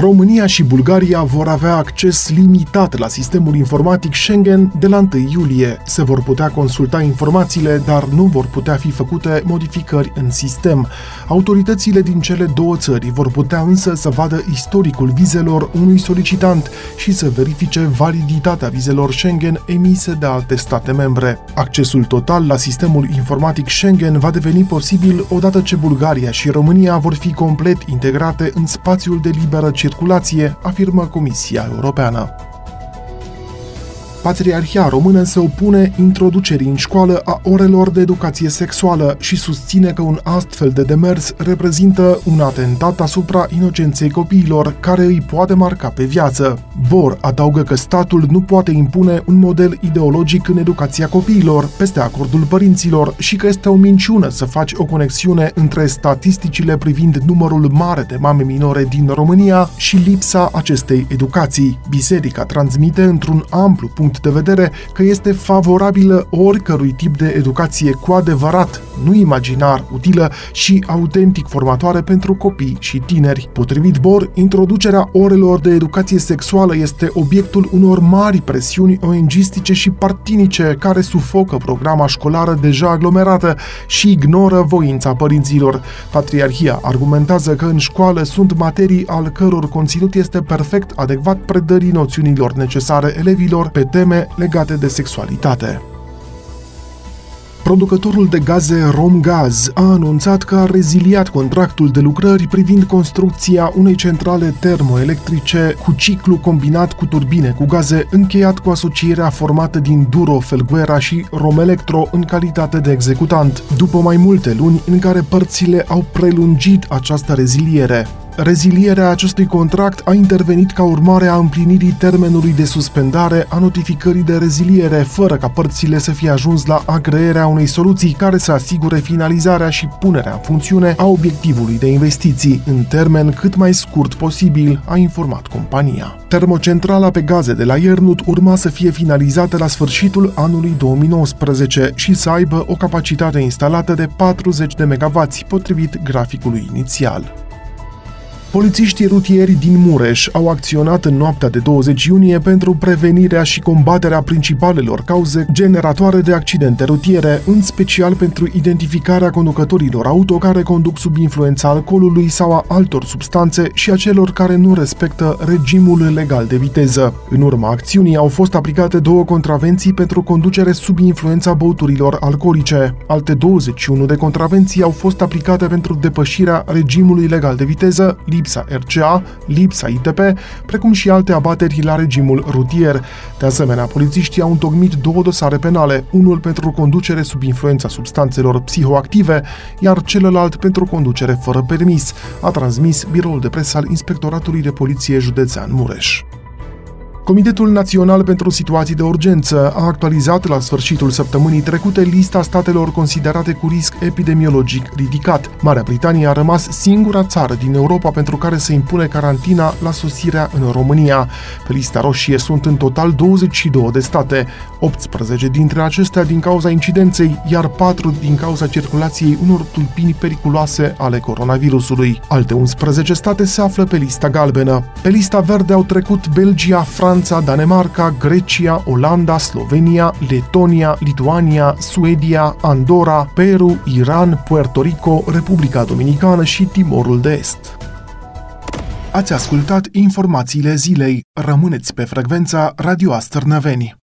România și Bulgaria vor avea acces limitat la sistemul informatic Schengen de la 1 iulie. Se vor putea consulta informațiile, dar nu vor putea fi făcute modificări în sistem. Autoritățile din cele două țări vor putea însă să vadă istoricul vizelor unui solicitant și să verifice validitatea vizelor Schengen emise de alte state membre. Accesul total la sistemul informatic Schengen va deveni posibil odată ce Bulgaria și România vor fi complet integrate în spațiul de liberă circulație, afirmă Comisia Europeană. Patriarhia română se opune introducerii în școală a orelor de educație sexuală și susține că un astfel de demers reprezintă un atentat asupra inocenței copiilor care îi poate marca pe viață. Bor adaugă că statul nu poate impune un model ideologic în educația copiilor peste acordul părinților și că este o minciună să faci o conexiune între statisticile privind numărul mare de mame minore din România și lipsa acestei educații. Biserica transmite într-un amplu punct punct de vedere că este favorabilă oricărui tip de educație cu adevărat, nu imaginar, utilă și autentic formatoare pentru copii și tineri. Potrivit Bor, introducerea orelor de educație sexuală este obiectul unor mari presiuni ONGistice și partinice care sufocă programa școlară deja aglomerată și ignoră voința părinților. Patriarhia argumentează că în școală sunt materii al căror conținut este perfect adecvat predării noțiunilor necesare elevilor pe teme teme legate de sexualitate. Producătorul de gaze Romgaz a anunțat că a reziliat contractul de lucrări privind construcția unei centrale termoelectrice cu ciclu combinat cu turbine cu gaze încheiat cu asocierea formată din Duro Felguera și Romelectro în calitate de executant, după mai multe luni în care părțile au prelungit această reziliere. Rezilierea acestui contract a intervenit ca urmare a împlinirii termenului de suspendare a notificării de reziliere, fără ca părțile să fie ajuns la agreerea unei soluții care să asigure finalizarea și punerea în funcțiune a obiectivului de investiții, în termen cât mai scurt posibil, a informat compania. Termocentrala pe gaze de la Iernut urma să fie finalizată la sfârșitul anului 2019 și să aibă o capacitate instalată de 40 de MW, potrivit graficului inițial. Polițiștii rutieri din Mureș au acționat în noaptea de 20 iunie pentru prevenirea și combaterea principalelor cauze generatoare de accidente rutiere, în special pentru identificarea conducătorilor auto care conduc sub influența alcoolului sau a altor substanțe și a celor care nu respectă regimul legal de viteză. În urma acțiunii au fost aplicate două contravenții pentru conducere sub influența băuturilor alcoolice. Alte 21 de contravenții au fost aplicate pentru depășirea regimului legal de viteză, lipsa RCA, lipsa ITP, precum și alte abateri la regimul rutier. De asemenea, polițiștii au întocmit două dosare penale, unul pentru conducere sub influența substanțelor psihoactive, iar celălalt pentru conducere fără permis, a transmis biroul de presă al Inspectoratului de Poliție Județean Mureș. Comitetul Național pentru Situații de Urgență a actualizat la sfârșitul săptămânii trecute lista statelor considerate cu risc epidemiologic ridicat. Marea Britanie a rămas singura țară din Europa pentru care se impune carantina la sosirea în România. Pe lista roșie sunt în total 22 de state, 18 dintre acestea din cauza incidenței, iar 4 din cauza circulației unor tulpini periculoase ale coronavirusului. Alte 11 state se află pe lista galbenă. Pe lista verde au trecut Belgia, Franța, Franța, Danemarca, Grecia, Olanda, Slovenia, Letonia, Lituania, Suedia, Andorra, Peru, Iran, Puerto Rico, Republica Dominicană și Timorul de Est. Ați ascultat informațiile zilei. Rămâneți pe frecvența Radio Astărnăveni.